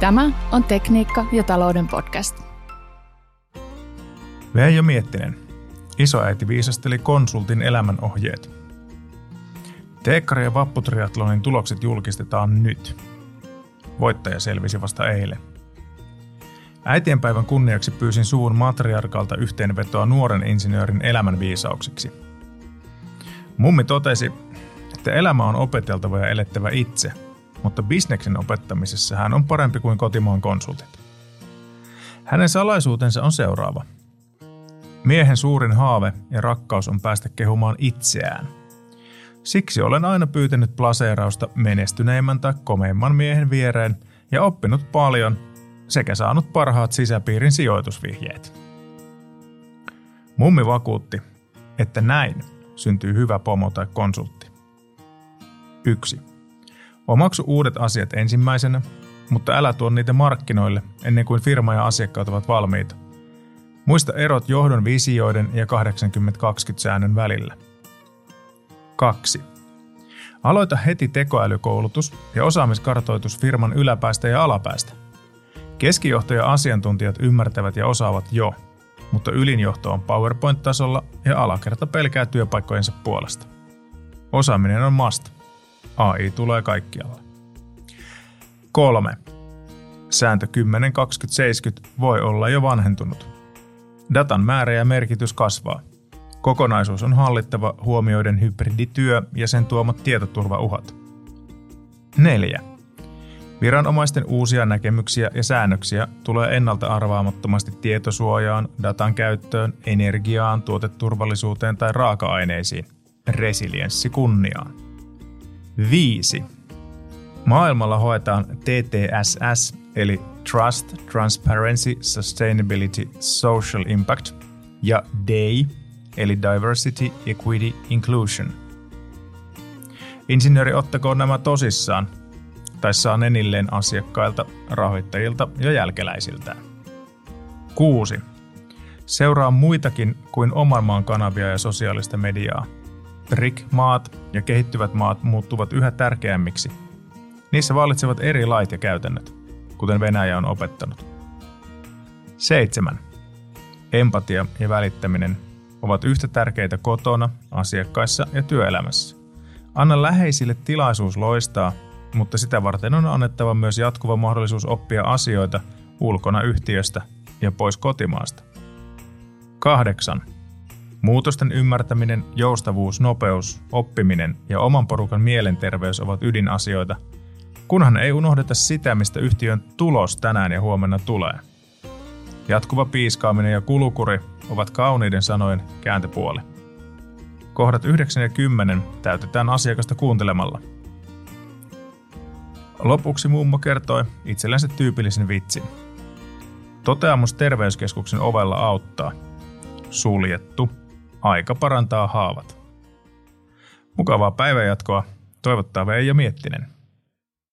Tämä on Tekniikka ja talouden podcast. Veijo Miettinen. Isoäiti viisasteli konsultin elämänohjeet. Teekkari ja vapputriatlonin tulokset julkistetaan nyt. Voittaja selvisi vasta eilen. Äitienpäivän kunniaksi pyysin suun matriarkalta yhteenvetoa nuoren insinöörin elämän viisauksiksi. Mummi totesi, että elämä on opeteltava ja elettävä itse, mutta bisneksen opettamisessa hän on parempi kuin kotimaan konsultit. Hänen salaisuutensa on seuraava. Miehen suurin haave ja rakkaus on päästä kehumaan itseään. Siksi olen aina pyytänyt plaseerausta menestyneimmän tai komeimman miehen viereen ja oppinut paljon sekä saanut parhaat sisäpiirin sijoitusvihjeet. Mummi vakuutti, että näin syntyy hyvä pomo tai konsultti. 1. Omaksu uudet asiat ensimmäisenä, mutta älä tuo niitä markkinoille ennen kuin firma ja asiakkaat ovat valmiita. Muista erot johdon visioiden ja 80-20 säännön välillä. 2. Aloita heti tekoälykoulutus ja osaamiskartoitus firman yläpäästä ja alapäästä. Keskijohto ja asiantuntijat ymmärtävät ja osaavat jo, mutta ylinjohto on PowerPoint-tasolla ja alakerta pelkää työpaikkojensa puolesta. Osaaminen on must. AI tulee kaikkialle. 3. Sääntö 10.2070 voi olla jo vanhentunut. Datan määrä ja merkitys kasvaa. Kokonaisuus on hallittava huomioiden hybridityö ja sen tuomat tietoturvauhat. 4. Viranomaisten uusia näkemyksiä ja säännöksiä tulee ennalta arvaamattomasti tietosuojaan, datan käyttöön, energiaan, tuoteturvallisuuteen tai raaka-aineisiin. Resilienssi kunniaan. 5. Maailmalla hoetaan TTSS eli Trust, Transparency, Sustainability, Social Impact ja DEI eli Diversity, Equity, Inclusion. Insinööri ottakoon nämä tosissaan tai saa nenilleen asiakkailta, rahoittajilta ja jälkeläisiltään. 6. Seuraa muitakin kuin oman maan kanavia ja sosiaalista mediaa – BRIC-maat ja kehittyvät maat muuttuvat yhä tärkeämmiksi. Niissä vallitsevat eri lait ja käytännöt, kuten Venäjä on opettanut. 7. Empatia ja välittäminen ovat yhtä tärkeitä kotona, asiakkaissa ja työelämässä. Anna läheisille tilaisuus loistaa, mutta sitä varten on annettava myös jatkuva mahdollisuus oppia asioita ulkona yhtiöstä ja pois kotimaasta. 8. Muutosten ymmärtäminen, joustavuus, nopeus, oppiminen ja oman porukan mielenterveys ovat ydinasioita, kunhan ei unohdeta sitä, mistä yhtiön tulos tänään ja huomenna tulee. Jatkuva piiskaaminen ja kulukuri ovat kauniiden sanojen kääntöpuoli. Kohdat 9 ja 10 täytetään asiakasta kuuntelemalla. Lopuksi mummo kertoi itsellensä tyypillisen vitsin. Toteamus terveyskeskuksen ovella auttaa. Suljettu. Aika parantaa haavat. Mukavaa päivänjatkoa. Toivottaa Veijo Miettinen.